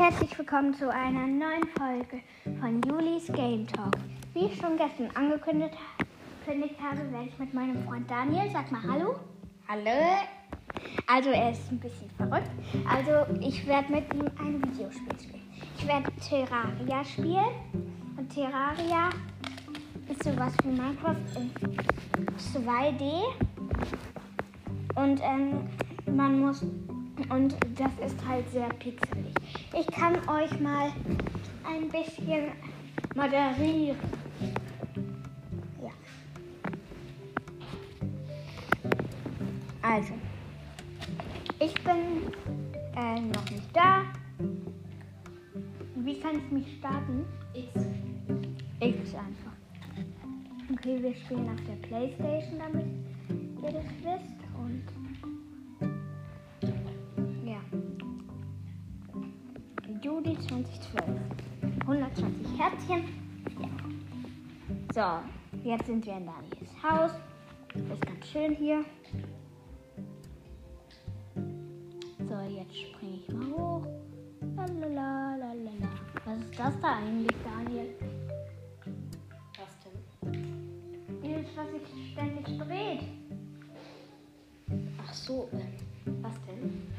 herzlich willkommen zu einer neuen Folge von Julis Game Talk. Wie ich schon gestern angekündigt habe, werde ich mit meinem Freund Daniel, sag mal Hallo. Hallo. Also er ist ein bisschen verrückt. Also ich werde mit ihm ein Videospiel spielen. Ich werde Terraria spielen. Und Terraria ist sowas wie Minecraft in 2D. Und ähm, man muss und das ist halt sehr pixelig. Ich kann euch mal ein bisschen moderieren. Ja. Also, ich bin äh, noch nicht da. Wie kann ich mich starten? X. X einfach. Okay, wir spielen auf der Playstation, damit ihr das wisst. Juli 2012. 120 Herzchen. Ja. So, jetzt sind wir in Daniels Haus. Ist ganz schön hier. So, jetzt springe ich mal hoch. Lalala, lalala. Was ist das da eigentlich, Daniel? Was denn? Dieses, was sich ständig dreht. Ach so, ähm, was denn?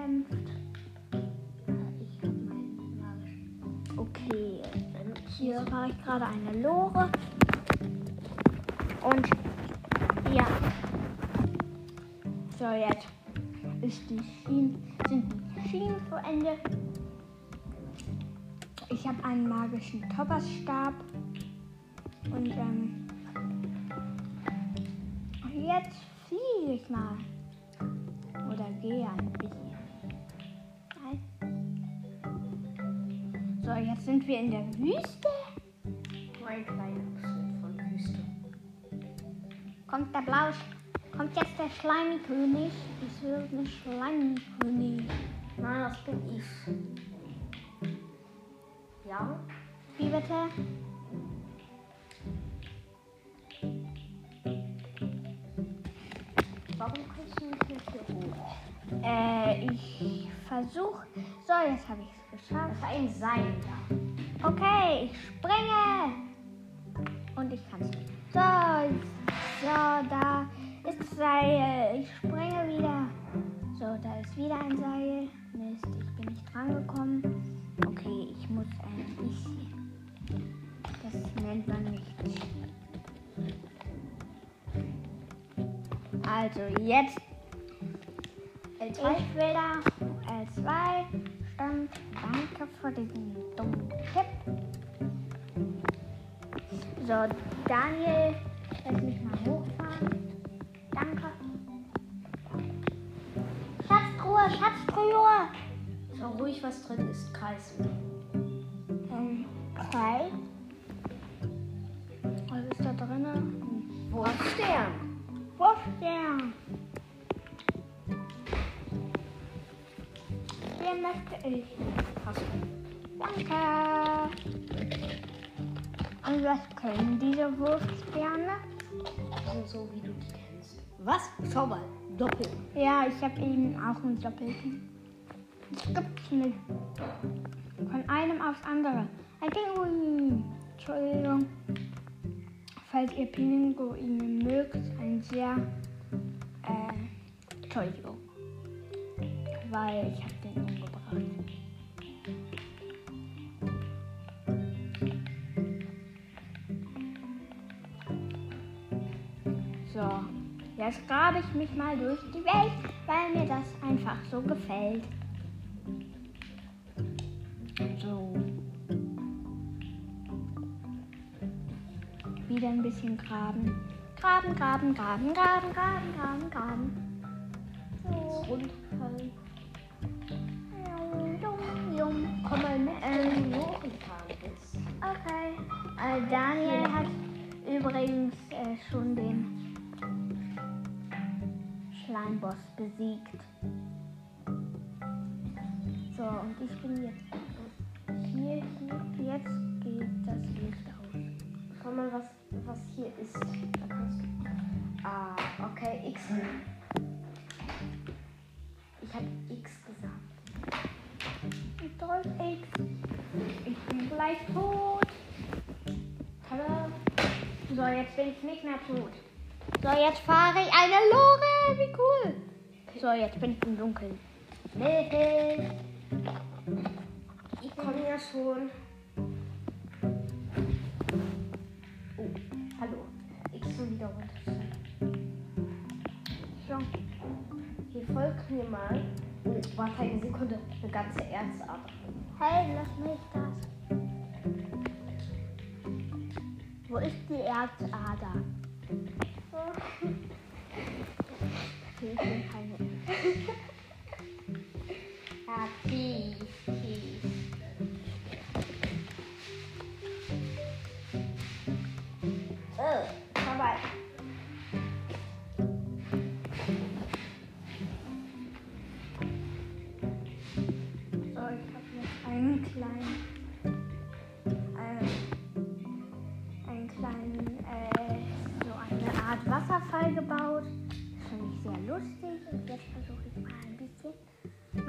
Magischen. Okay, hier war ich gerade eine Lore. Und ja. So, jetzt ist die Schienen, sind die Schienen zu Ende. Ich habe einen magischen Topperstab. Und ähm, jetzt fliege ich mal. Oder gehe ein sind wir in der Wüste. Mein kleiner Ausschnitt von Wüste. Kommt der Blau, kommt jetzt der Schleimkönig. Ich will einen Schleimkönig. Nein, das bin ich. Ja? Wie bitte? Warum kriegst du mich nicht hier hoch? Äh, ich versuche. So, jetzt habe ich es Das geschafft. ist ein Seil da. Okay, ich springe. Und ich kann es. So, so, da ist das Seil. Ich springe wieder. So, da ist wieder ein Seil. Mist, ich bin nicht drangekommen. Okay, ich muss ein bisschen. Das nennt man nicht. Also, jetzt L2? Ich will da L2 stand. Danke für diesen dummen Tipp. So, Daniel, lass mich mal hochfahren. Danke. Schatztruhe, Schatztruhe. Schau ruhig, was drin ist. Kreis. Ähm, Kreis. Was? Schau mal. Doppel. Ja, ich habe eben auch einen Doppelten. Das gibt's nicht. Von einem aufs andere. Ein Pinguin. Entschuldigung. Falls ihr Pinguine mögt, ein sehr. Äh, Entschuldigung. Weil ich habe den umgebracht. Grabe ich mich mal durch die Welt, weil mir das einfach so gefällt. So. Wieder ein bisschen graben. Graben, graben, graben, graben, graben, graben, graben. So. Runterfallen. Jum, jum. Komm mal mit. Ähm. Okay. Äh, Daniel hat übrigens äh, schon den Schleimboss besiegt. So, und ich bin jetzt hier, hier. Jetzt geht das Licht aus. Schau mal, was, was hier ist. Ah, okay, X. Ich habe X gesagt. Ich. Ich bin gleich tot. Tada. So, jetzt bin ich nicht mehr tot. So, jetzt fahre ich eine Lore. Wie cool. So, jetzt bin ich im Dunkeln. Hilfe! Ich komme ja schon. Oh, hallo. X soll wieder runter. So. Hier folgt mir mal. Oh, warte eine Sekunde. Eine ganze Erzader. Hey, lass mich das. Wo ist die Erzader? Hier ist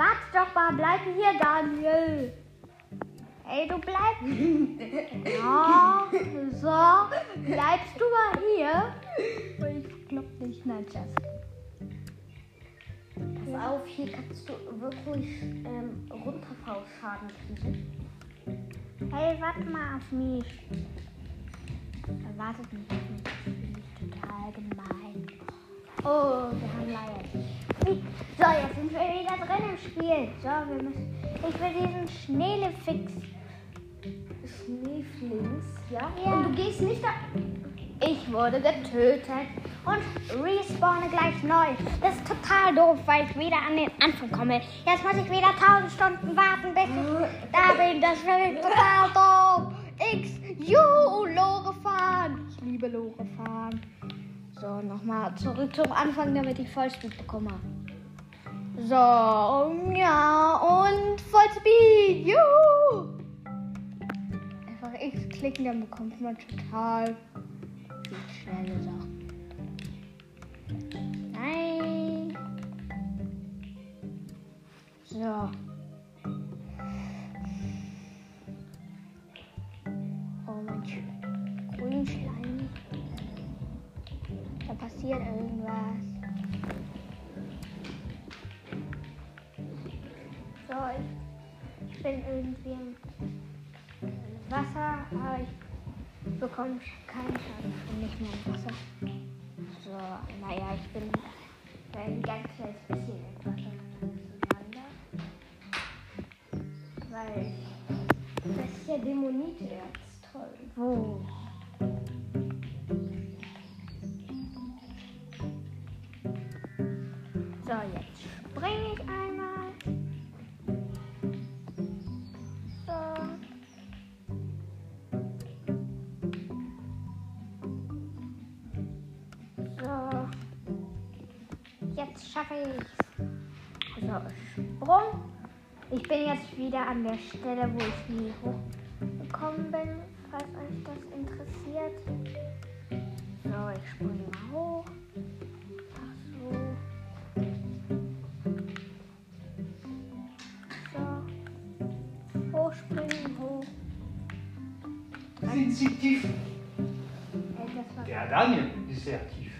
Warte doch mal, bleib hier, Daniel. Ey, du bleibst. Ja, so, bleibst du mal hier. Ich glaub nicht, nein, Schatz. Pass auf, hier kannst du wirklich ähm, Runterfallschaden kriegen. Hey, warte mal auf mich. Er wartet nicht auf mich. Das finde ich total gemein. Oh, wir haben leider. So, jetzt sind wir wieder drin im Spiel. So, wir müssen. Ich will diesen Schneelefix. Schneeflings, ja? Ja. Und du gehst nicht da. Ich wurde getötet und respawne gleich neu. Das ist total doof, weil ich wieder an den Anfang komme. Jetzt muss ich wieder 1000 Stunden warten, bis ich da bin. Das ich total doof. X, juhu, Lore fahren. Ich liebe Lore fahren. So, nochmal zurück zum Anfang, damit ich Vollspeed bekomme. So, ja, und Vollspeed, juhu. Einfach X klicken, dann bekommt man total schnelle Sachen. Nein. So. Bekomme keinen Schaden von nicht mehr Wasser. So, naja, ich bin ein ganz schaffe ich So, Sprung. Ich bin jetzt wieder an der Stelle, wo ich nie hochgekommen bin, falls euch das interessiert. So, ich springe mal hoch. Ach so. So. Hochspringen, hoch. Sind Sie tief? Der Daniel ist sehr tief.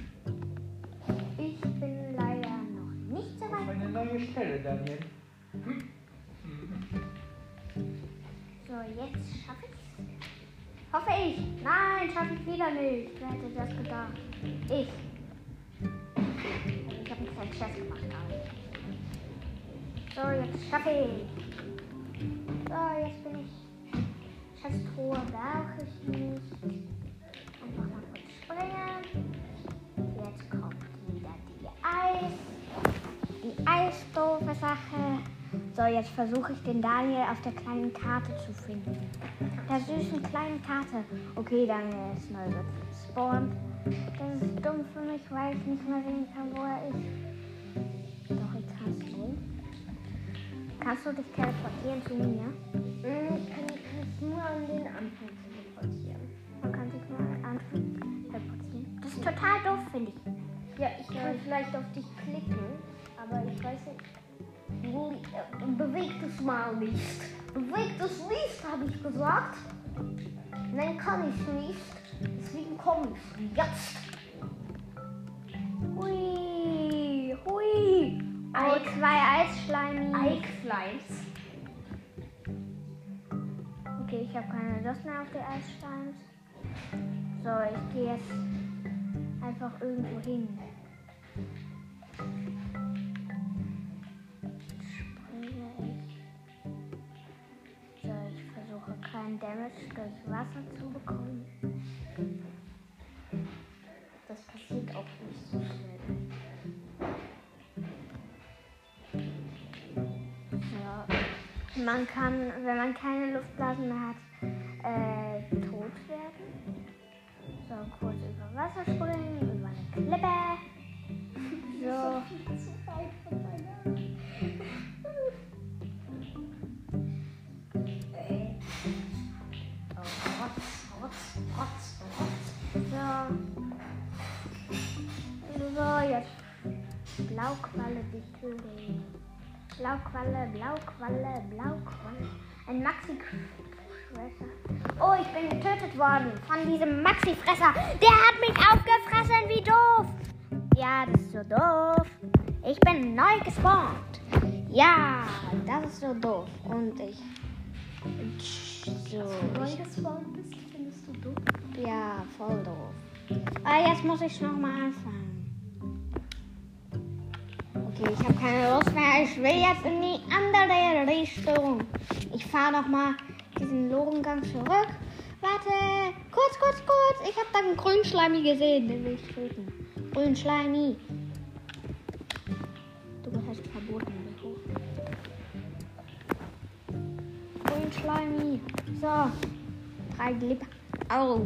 Neue Stelle, Daniel. So, jetzt schaffe ich Hoffe ich. Nein, schaffe ich wieder nicht. Wer hätte das gedacht? Ich. Ich habe einen kleinen Scherz gemacht gerade. So, jetzt schaffe ich. So, jetzt bin ich. Schatztruhe brauche ich nicht. Einfach mal kurz springen. Die eisdoofe Sache. So, jetzt versuche ich den Daniel auf der kleinen Karte zu finden. der süßen kleinen Karte. Okay, dann ist neu gespawnt. Das ist dumm für mich, weil ich nicht mehr sehen kann, wo er ist. Doch, jetzt hast du. Kannst du dich teleportieren zu mir? Mm, Ich kann mich nur an den Anfang teleportieren. Man kann sich mal anfangen teleportieren. Das ist total doof, finde ich. Ja, ich kann vielleicht auf dich klicken, aber ich weiß nicht. Wo, äh, nicht. Beweg das nicht, habe ich gesagt. Nein, kann ich nicht. Deswegen komme ich jetzt. Hui, hui. Ike. zwei Eisschleimi. Ike Flies. Okay, ich habe keine Lust mehr auf die Eisschleims. So, ich gehe jetzt einfach irgendwo hin. Keinen Damage durch Wasser zu bekommen. Das passiert auch nicht so schnell. So. Man kann, wenn man keine Luftblasen mehr hat, äh, tot werden. So, kurz über Wasser springen, über eine Klippe. So. Rotz, Rotz, Rotz, Rotz. So. So, jetzt. Blauqualle, ich. Blauqualle, Blauqualle, Blauqualle. Ein Maxi-Fresser. Oh, ich bin getötet worden von diesem Maxi-Fresser. Der hat mich aufgefressen, wie doof. Ja, das ist so doof. Ich bin neu gespawnt. Ja, das ist so doof. Und ich. So. Neu gespawnt bist, du ja, voll doof. Ah, jetzt muss ich nochmal anfangen. Okay, ich habe keine Lust mehr. Ich will jetzt in die andere Richtung. Ich fahre nochmal diesen Lorengang zurück. Warte, kurz, kurz, kurz. Ich habe da einen Grünschleimi gesehen. Den will ich töten. Grünschleimi. Du hast verboten, Beko. So, drei Glipper. Au.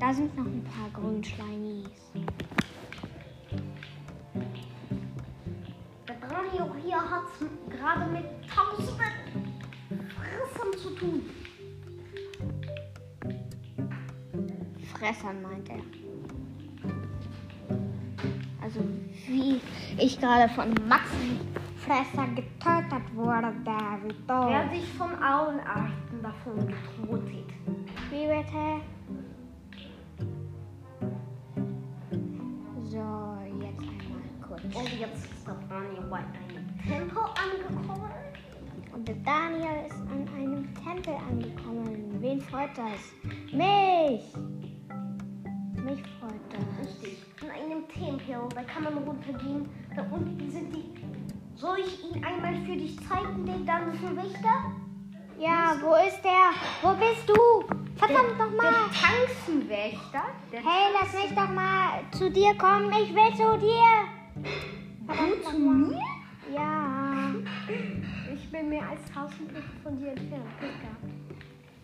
Da sind noch ein paar Grünschleimis. Der Branio hier hat es gerade mit tausenden Fressern zu tun. Fressern meint er. Also wie ich gerade von Maxi Fresser getötet wurde, David. Wer sich von allen Arten davon getötet. Wie bitte? So, jetzt einmal kurz. Und jetzt ist der Branio bei einem Tempel angekommen. Und der Daniel ist an einem Tempel angekommen. Wen freut das? Mich! Mich freut das. Richtig. In einem Tempel, da kann man runtergehen. Da unten sind die. Soll ich ihn einmal für dich zeigen, den ganzen Wächter? Ja, wo ist der? Wo bist du? Verdammt nochmal! Der Tanzenwächter. Der Hey, lass mich doch mal zu dir kommen. Ich will zu dir. Verdammt zu mir? Ja. Ich bin mehr als 1000 Blöcke von dir entfernt.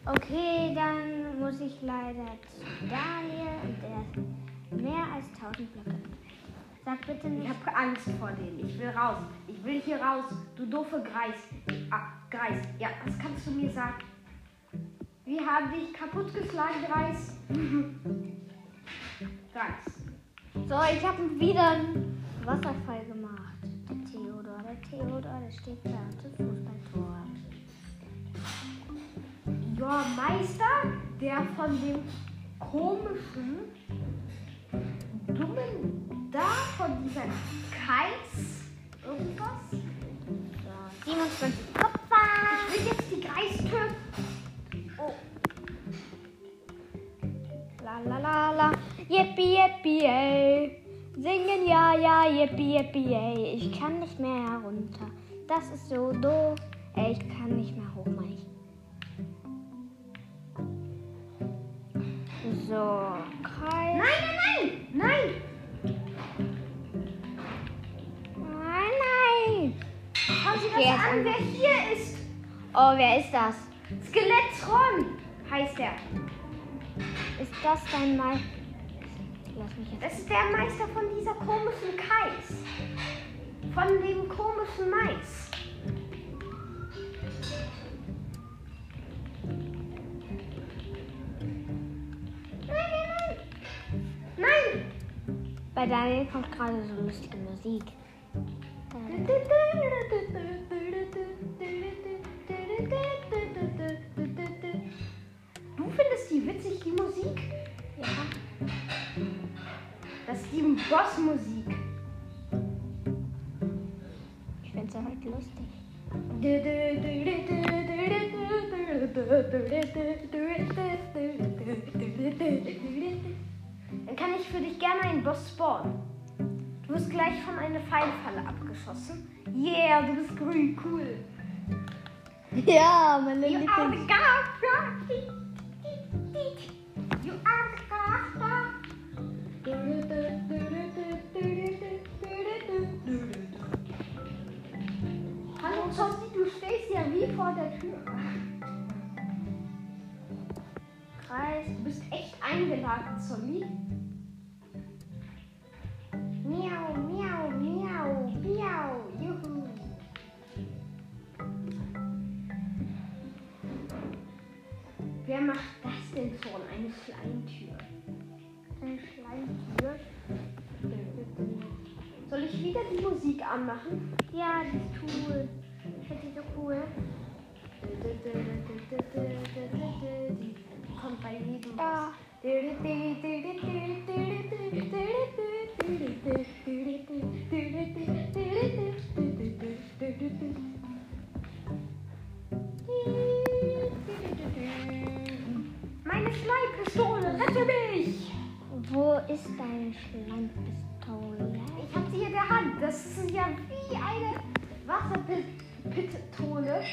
Okay, dann muss ich leider zu Daniel und der ist mehr als 1000 Blöcke. Sag bitte Ich nicht. habe Angst vor denen. Ich will raus. Ich will hier raus. Du doofe Greis. Ah, Greis. Ja, was kannst du mir sagen? Wir haben dich kaputtgeschlagen, Greis. Greis. So, ich habe wieder einen Wasserfall gemacht. Der Theodor, der Theodor, der steht da zum Fußballtor. Ja, Meister, der von dem komischen, dummen, da von dieser Kais, irgendwas. So, 27 Kupfer. Ich will jetzt die Greis töten. Oh, La la la la. Yippie, yippie, ey. Singen ja, ja, yippie, yippie, ey. Ich kann nicht mehr herunter. Das ist so doof. Ey, ich kann nicht mehr hoch, ich. So, Kreis. nein, nein, nein, nein. Nein, nein. Schauen Sie das jetzt an, an. wer hier ist. Oh, wer ist das? Skelettron. heißt er. Ist das dein Mal? Lass mich jetzt. Das ist der Meister von dieser komischen Kais. Von dem komischen Mais. Nein. Bei Daniel kommt gerade so lustige Musik. Du findest die witzig, die Musik? Ja. Das ist die Bossmusik. Ich find's ja heute lustig. Dann kann ich für dich gerne einen Boss spawnen. Du wirst gleich von einer Pfeilfalle abgeschossen. Yeah, du bist grün, cool. Ja, meine You are the Lieblings. Gastar. You are the Gastar. Hallo Zotti, du stehst ja wie vor der Tür. Kreis, du bist echt eingeladen, Zolli. Miau, miau, miau, miau, juhu. Wer macht das denn schon? Eine Schleimtür. Eine Schleimtür. Soll ich wieder die Musik anmachen? Ja, die ist cool. Ich finde die so cool. Die kommt bei jedem Ja. Meine Schleimpistole, rette mich! Wo ist deine Schleimpistole? Ich habe sie in der Hand. Das ist ja wie eine Wasserpistole.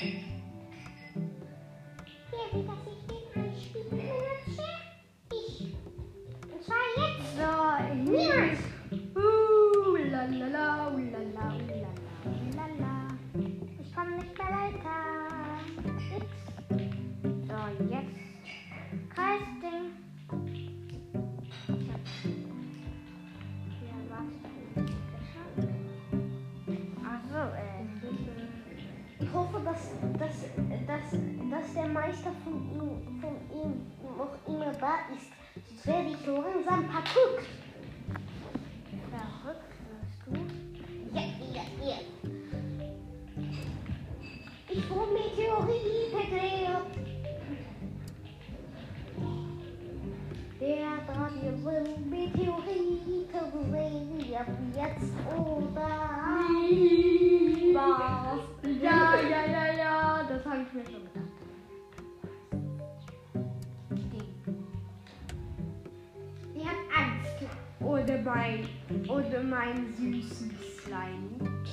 Ohne mein, ohne meinen süßen Slime,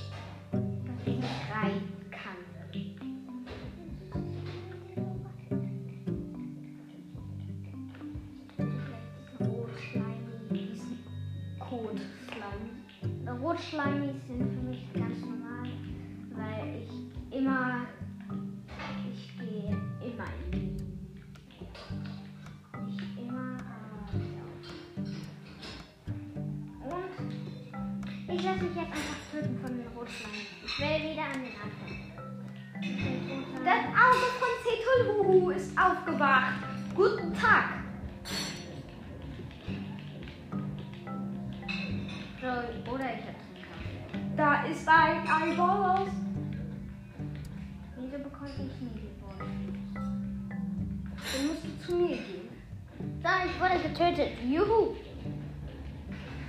ich nicht rein Slimy. is Bekomme ich nie Worte? Dann musst du zu mir gehen. Da, ich wurde getötet. Juhu.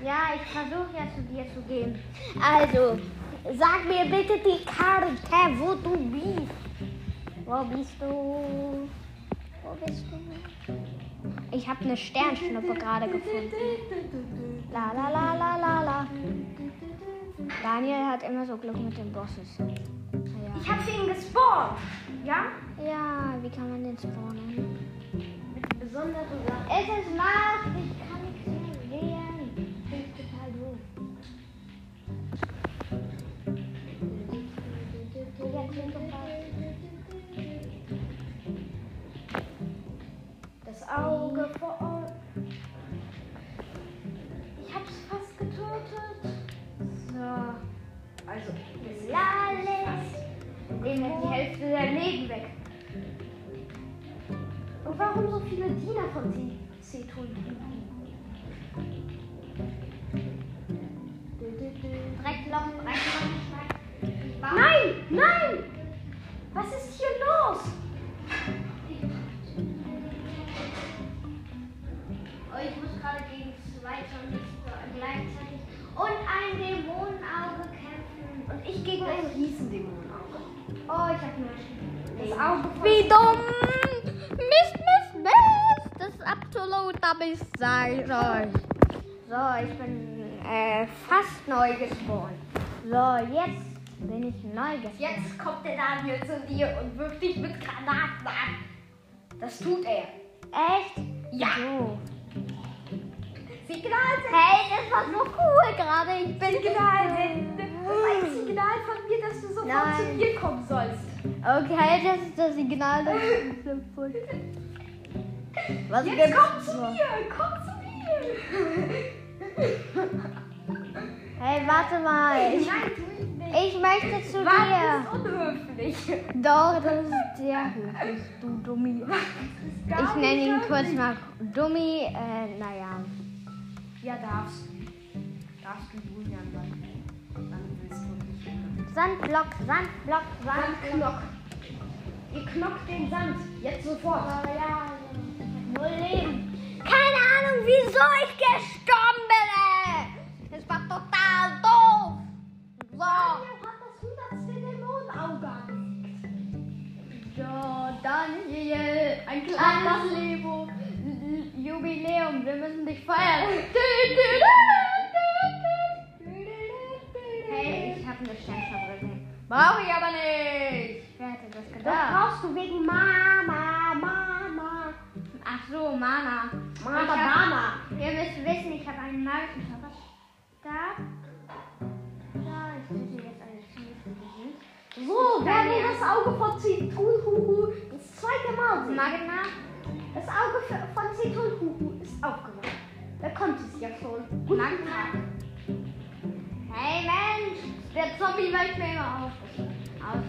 Ja, ich versuche ja zu dir zu gehen. Also, sag mir bitte die Karte, wo du bist. Wo bist du? Wo bist du? Ich habe eine Sternschnuppe gerade gefunden. La la la la la la. Daniel hat immer so Glück mit den Bosses. Ich habe ihn gespawnt. Ja? Ja, wie kann man den spawnen? Mit besonderen Sachen. Es ist Mars, ich kann nichts mehr sehen. Ich bin total doof. Das Auge vor Ort. Ich hab's fast getötet. So. Also, Lales. Wir die Hälfte der Leben weg. Und warum so viele Diener von Cetul? Jetzt bin ich neu gespawnt. Jetzt kommt der Daniel zu dir und wirft dich mit Granaten an. Das tut er. Echt? Ja. So. Signal Hey, das war so cool gerade. Ich bin Signal senden. Das ist ein Signal von mir, dass du sofort Nein. zu mir kommen sollst. Okay, das ist das Signal. Das so cool. Was Jetzt komm zu mir, komm zu mir. Hey, warte mal. Ich, ich möchte zu Was dir. ist unhöflich? Doch, das ist sehr höflich, du Dummi. Ich nenne ihn kurz mal Dummi. Äh, naja. Ja, darfst. Darfst du Julian sein. Dann willst du nicht. Sandblock, Sandblock. Sandknock. Ihr knockt den Sand. Jetzt sofort. ja, null Leben. Keine Ahnung, wieso ich gestorben bin, ey. Das war total. Hat das hundertste Dämonenauge angesiegt. So, Daniel, ein kleines Lebo. Jubiläum, wir müssen dich feiern. Hey, ich habe eine Sternfabrik. Brauche ich aber nicht. Wer hätte das Das gedacht? brauchst du wegen Mama, Mama. Ach so, Mana. Mama, hab- Mama. Ihr müsst wissen, ich habe einen magischen Zauberstab. Da, ich jetzt eine ziemlich gute So, wer will das Auge von Zitulhuhu das zweite Mal? Magna. Das Auge von Zitulhuhu ist aufgewacht. Da kommt es ja schon. Guten. Tag. Hey Mensch, der Zombie weicht mir immer auf. Aus.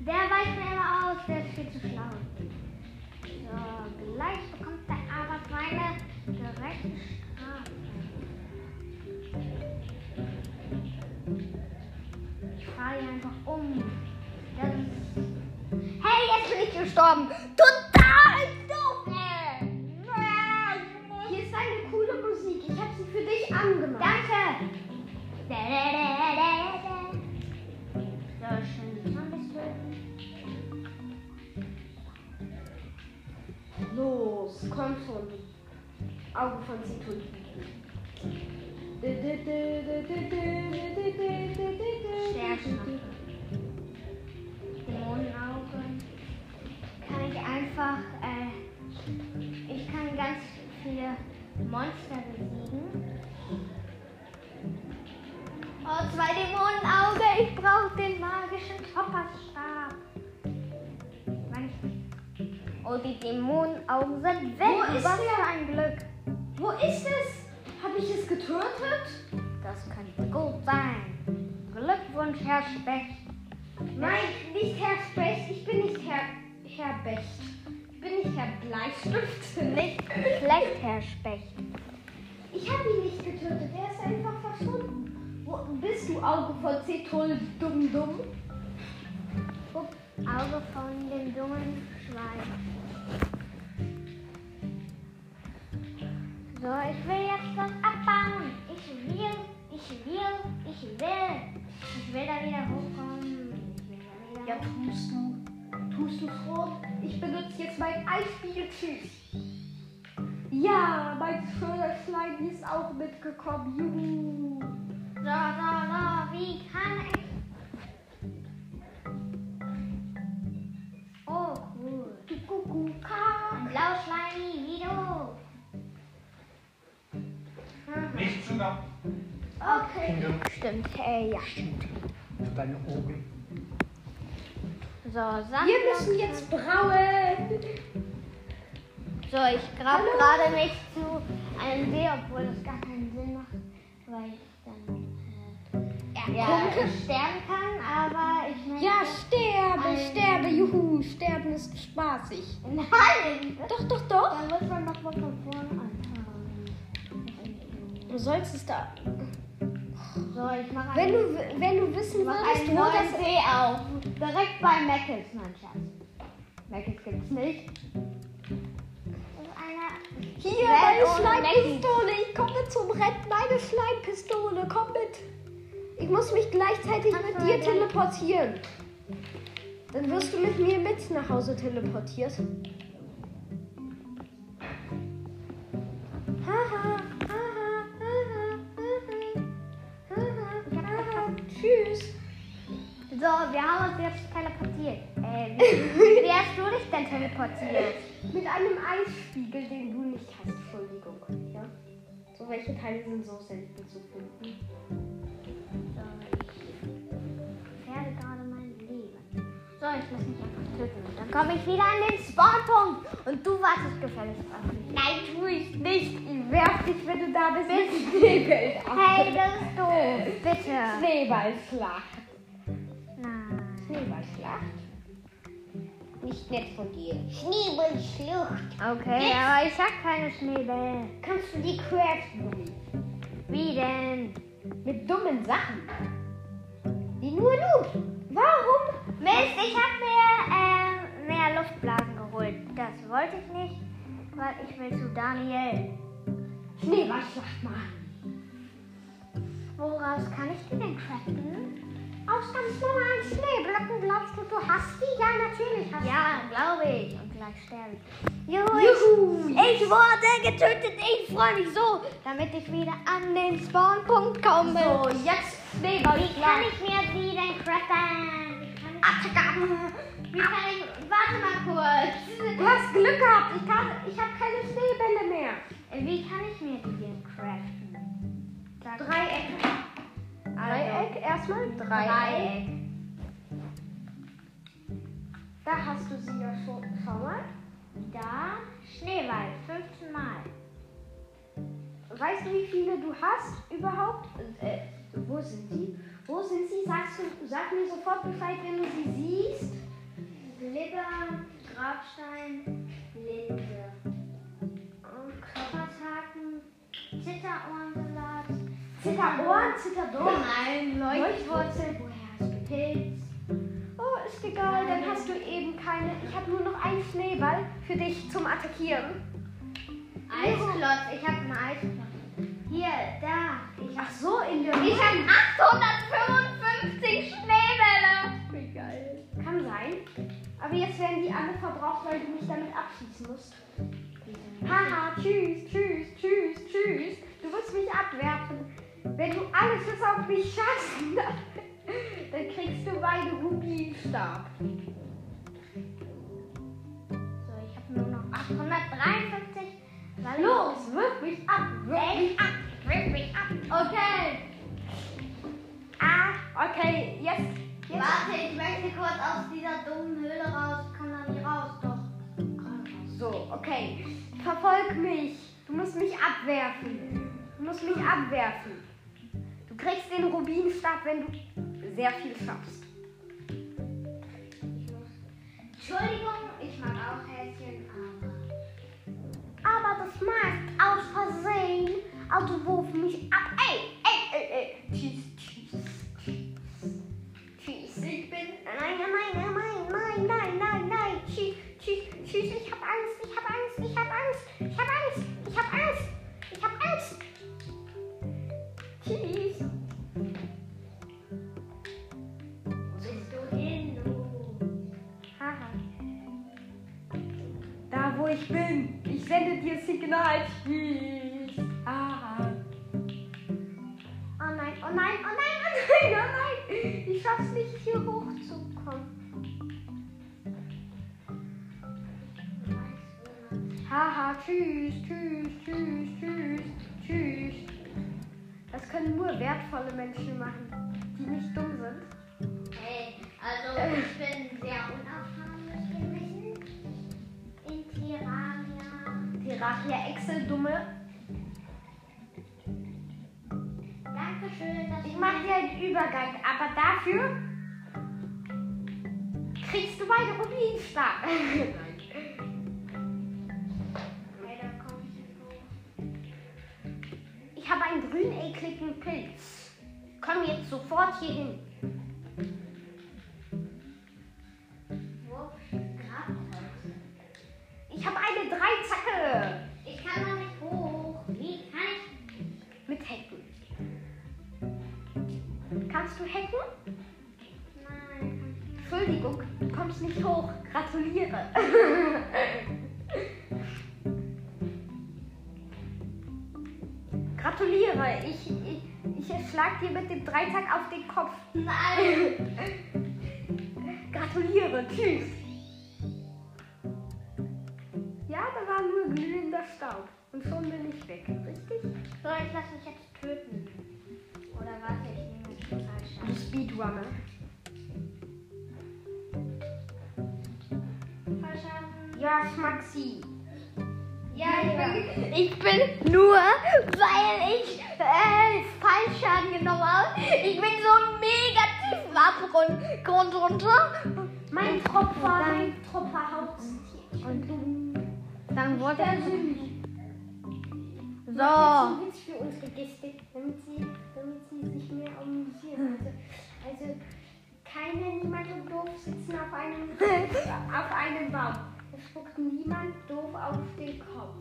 Der weicht mir immer aus, der ist viel zu schlau. So, gleich seine gerechte Strafe. Ich fahre ihn einfach um. Das ist Hey, jetzt bin ich gestorben. Total doof. Hier ist eine coole Musik. Ich habe sie für dich angemacht. Danke. Da. So, schön die. Los, komm schon. Auge von. Sternschnuppe. Dämonenaugen. Kann ich einfach, äh, ich kann ganz viele Monster besiegen. Oh, zwei Dämonenauge. Ich brauche den magischen Topperstab. Oh, die Dämonenaugen sind weg. Wo ist Was für ein Glück. Wo ist es? Habe ich es getötet? Das könnte gut sein. Glückwunsch, Herr Specht. Nein, nicht Herr Specht. Ich bin nicht Herr, Herr Becht. Ich bin nicht Herr Bleistift. Nicht schlecht, Herr Specht. Ich habe ihn nicht getötet. Er ist einfach verschwunden. Wo bist du, Auge von Zetul, dumm, dumm? Auge von dem dummen Schwein. So, ich will jetzt das abbauen. Ich will, ich will, ich will. Ich will da wieder hochkommen. Ich will da wieder Ja, tust du. Tust du froh? Ich benutze jetzt mein Eisspieltisch. Ja, mein schöner Schleim ist auch mitgekommen. Juhu. So, so, so, wie kann ich? Oh, cool. Du Kuckuck. Ein Blauschleimi wie du. Nicht zu nah. Okay. Stimmt, äh, ja. Für deine Augen. So, Sand. Wir müssen jetzt brauen. So, ich grab gerade mich zu einen See, obwohl das gar keinen Sinn macht, weil ich dann äh, ja, Ertrunken? sterben kann, aber ich meine. Ja, sterbe, sterbe, juhu, sterben ist spaßig. Nein! Doch, doch, doch. Da muss man noch mal von vorne anfangen. Du sollst es da. So, ich mache Wenn du, wenn du wissen würdest, wo das. See auf. Direkt bei Meckles, mein Schatz. Meckles gibt's nicht. Hier, meine Schleimpistole. Ich komme zum Retten. Meine Schleimpistole. Komm mit. Ich muss mich gleichzeitig mit dir teleportieren. Dann wirst du mit mir mit nach Hause teleportiert. Haha, Tschüss. So, wir haben uns jetzt teleportiert. Äh, wie, wie hast du dich denn teleportiert? Mit einem Eisspiegel, den du nicht hast. Entschuldigung. Ja? So welche Teile sind so selten zu finden. So, ich lass mich einfach töten. Dann komme ich wieder an den Spawnpunkt. Und du wartest gefälligst auf mich. Nein, tu ich nicht. Ich werf dich, wenn du da bist, mit Schneebällen. Hey, das ist doof. Bitte. Schneeballschlacht. Nein. Schneeballschlacht. Nicht nett von dir. Schneeballschlucht. Okay, aber ich hab keine Schneebälle. Kannst du die craften? Wie denn? Mit dummen Sachen. Die nur du. Warum? Mist, ich hab mir äh, mehr Luftblasen geholt. Das wollte ich nicht, weil ich will zu Daniel. Schneeballschlacht machen. Woraus kann ich die denn craften? Aus ganz normalen Schneeblöcken glaubst du, du hast die? Ja, natürlich hast Ja, glaube ich. Und gleich sterbe ich. Juhu, Juhu. Ich, ich wurde getötet. Ich freue mich so, damit ich wieder an den Spawnpunkt komme. So, jetzt Wie kann ich mir die denn craften? Attacke. warte mal kurz. Du hast Glück gehabt. Ich, kann, ich habe keine Schneebälle mehr. Wie kann ich mir die denn craften? Sag mal. Dreieck. Dreieck erstmal. Dreieck. Dreieck. Da hast du sie ja schon. Schau mal. Da, Schneewald, 15 Mal. Weißt du, wie viele du hast überhaupt? Äh, wo sind sie? Wo sind sie? Sagst du, sag mir sofort Bescheid, wenn du sie siehst. Glibber, Grabstein, Linde. Körpertaken, Zitterohrensalat. Zitterohren, Zitterdorn. Nein, Leuchtwurzel. Woher hast du Pilz? Oh, ist egal, dann hast du eben keine. Ich habe nur noch einen Schneeball für dich zum Attackieren. Eisklotz, ich habe einen Eisklotz. Hier, da. Ich Ach habe so, in der ich hab 855 Schneebälle. Wie geil. Kann sein. Aber jetzt werden die alle verbraucht, weil du mich damit abschießen musst. Haha, tschüss, tschüss, tschüss, tschüss. Du willst mich abwerfen. Wenn du alles bis auf mich schaffst, dann kriegst du meinen Rubinenstab. So, ich habe nur noch 853. Los, wirf mich ab, wirf mich ab. Wirf mich ab. Okay. Ah, okay, jetzt. jetzt. Warte, ich möchte kurz aus dieser dummen Höhle raus. Ich komme da nicht raus, doch. So, okay. Verfolg mich. Du musst mich abwerfen. Du musst mich abwerfen. Du kriegst den Rubinstab, wenn du sehr viel schaffst. Entschuldigung, aber. Das macht aus Versehen. Also wurf mich ab. Ey, ey, ey, ey. Tschüss, tschüss, tschüss. Tschüss. Ich bin. Nein, nein, nein, nein, nein, nein, nein, nein. Tschüss, tschüss, tschüss. Ich hab Angst, ich hab Angst, ich hab Angst. Ich hab Angst, ich hab Angst. Ich hab Angst. Ich bin. Ich sende dir Signal. Tschüss. Haha. Oh nein, oh nein, oh nein, oh nein, oh nein. Ich schaff's nicht, hier hochzukommen. Haha, tschüss, tschüss, tschüss, tschüss, tschüss. Das können nur wertvolle Menschen machen, die nicht dumm sind. Dafür kriegst du meine komme ich habe einen grün ekligen Pilz. Komm jetzt sofort hier hin. Das? Ich habe eine Dreizacke Ich kann noch nicht hoch. Wie kann ich? mit Hecken. Kannst du hacken? Entschuldigung, du kommst nicht hoch. Gratuliere. Gratuliere. Ich, ich, ich schlag dir mit dem Dreizack auf den Kopf. Nein. Gratuliere. Tschüss. Ja, da war nur glühender Staub. Und schon bin ich weg. Richtig? So, ich lass mich jetzt töten. Oder warte, ich nehme jetzt den Fallschirm. Du Speedrunner. Ja, Schmaxi. Ja, ich bin. Ich bin nur, weil ich äh, Fallschaden genommen habe. Ich bin so einen mega tiefen Abgrund runter. Mein Tropf war mein Tropfer Haustier. Und du. Dann wurde So. Ein Witz für unsere Gäste, damit sie, damit sie sich mehr amüsieren. Also, also keine, niemand doof sitzen auf einem, auf einem Baum. Es spuckt niemand doof auf den Kopf.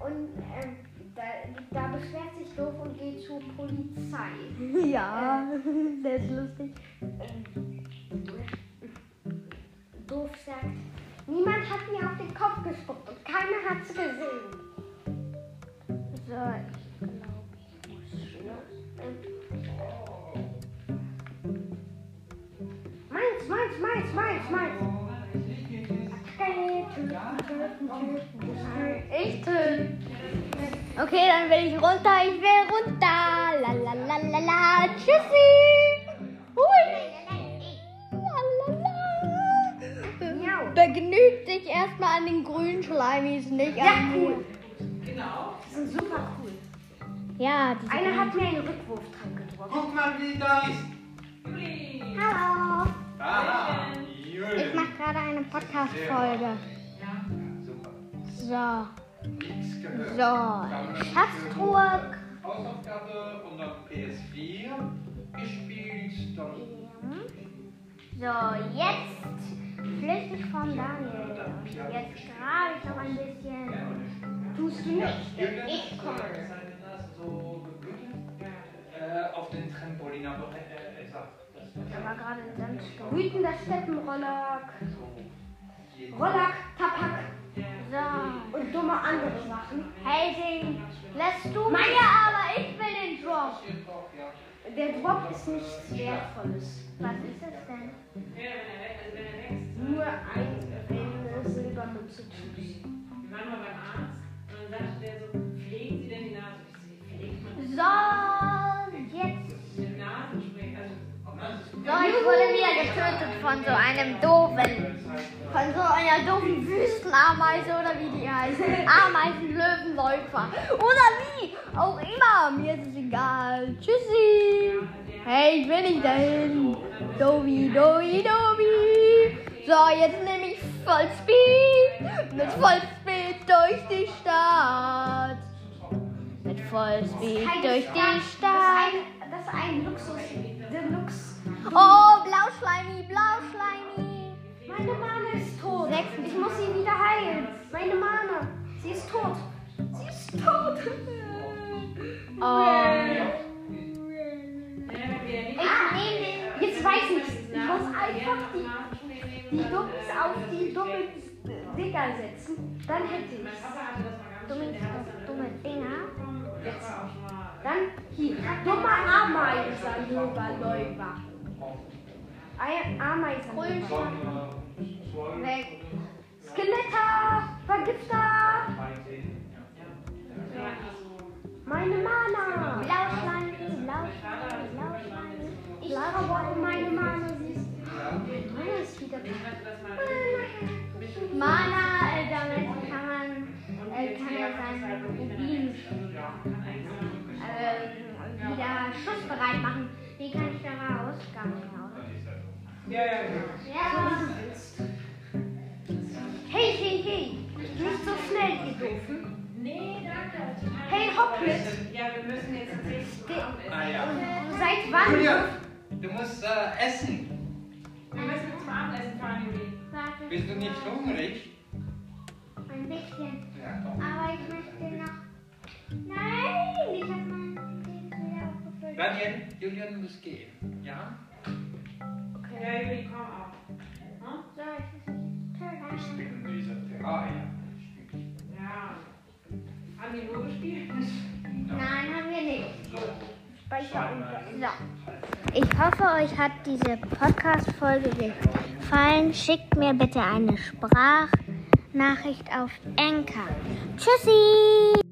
Und ähm, da, da beschwert sich doof und geht zur Polizei. Ja, das ist lustig. Doof sagt, niemand hat mir auf den Kopf gespuckt und keiner hat es gesehen. So, ich glaube, ich muss schnell. Meins, meins, meins, meins, meins. Okay, töten, töten, töten, töten. Ich töte. Okay, dann will ich runter. Ich will runter. La la la la la. Tschüssi. Hui. La la la. Begnügt dich erstmal an den grünen Schleimis, nicht Ja, an cool. Die sind super cool. Ja, diese Einer hat mir einen Rückwurf dran geworfen. Guck mal, wie da ist. Hallo. Ich mache gerade eine Podcast-Folge. Super. So, so. Schatztruhe. Hausaufgabe und dann PS4 gespielt. Dann So, jetzt flüchte ich von Daniel. Jetzt grabe ich noch ein bisschen. Tust du nicht. Jürgen, Ich komme. Äh, auf den Trampolin, aber äh, das Da war gerade ein Sandsturm. Wütender Steppenrollack. Rollack, Tapak So. und dumme andere Sachen. Hey, Ding, lässt du mir aber, ich will den Drop. Der Drop ist nichts Wertvolles. Was ist das denn? Nur eine Silbermünze Tschüss. Wir waren mal beim Arzt und dann sagte der so, pflegen Sie denn die Nase? Ich so, pflegt man So, jetzt. mit Nasenspray? Also, So, ich wurde wieder getötet von so einem doofen, von so einer doofen Wüstenameise oder wie die heißt. Ameisenlöwenläufer. Oder wie auch immer. Mir ist es egal. Tschüssi. Hey, ich will nicht dahin. Dobi, dobi, dobi. So, jetzt nehme ich Vollspeed. Mit Vollspeed durch die Stadt. Mit Vollspeed durch die Das ist Stadt. ein, das ist ein Luxus. Deluxe. Oh, Blauschleimi, Blauschleimi. Meine Mana ist tot. Ich muss sie wieder heilen. Meine Mana. Sie ist tot. Sie ist tot. Oh. Ich nehme. Jetzt weiß ich. Ich muss einfach die, die Dummies auf die dummen Dinger setzen. Dann hätte ich Dumme, dumme Dinger. Dann hier. Dummer Ameisenlöber. Ein Ameisen. Weg. Skeletter. Vergifter. Meine Mana. Blauschleimi, Blauschleimi, Blauschleimi. Ich verbrauche meine Mana. Sie ist. Mana ist wieder. Mana, äh, damit kann man, äh, kann er seinen Rubin ähm, wieder äh, schussbereit machen. Wie kann ich da raus? Gar nicht mehr, oder? Ja, ja, ja. Ja. Hey, hey, hey. Nicht so schnell, ihr Doofen. Nee, danke. Hey, ich- Ja, wir müssen jetzt tatsächlich zum Abendessen. Ah ja. Seit wann? Julian, du musst äh, essen. Wir müssen zum Abendessen fahren, Juli. Warte. Bist du nicht hungrig? Ein bisschen. Ja, doch. Aber ich möchte noch. Nein, ich habe aufgefüllt. Daniel, Julian muss gehen. Ja? Ja, Juli, komm auch. Hm? So, Ich Törer. bin dieser Terraria. Ja. Haben die nur gespielt? Nein, haben wir nicht. So. So. Ich hoffe, euch hat diese Podcast-Folge gefallen. Schickt mir bitte eine Sprachnachricht auf Enka. Tschüssi!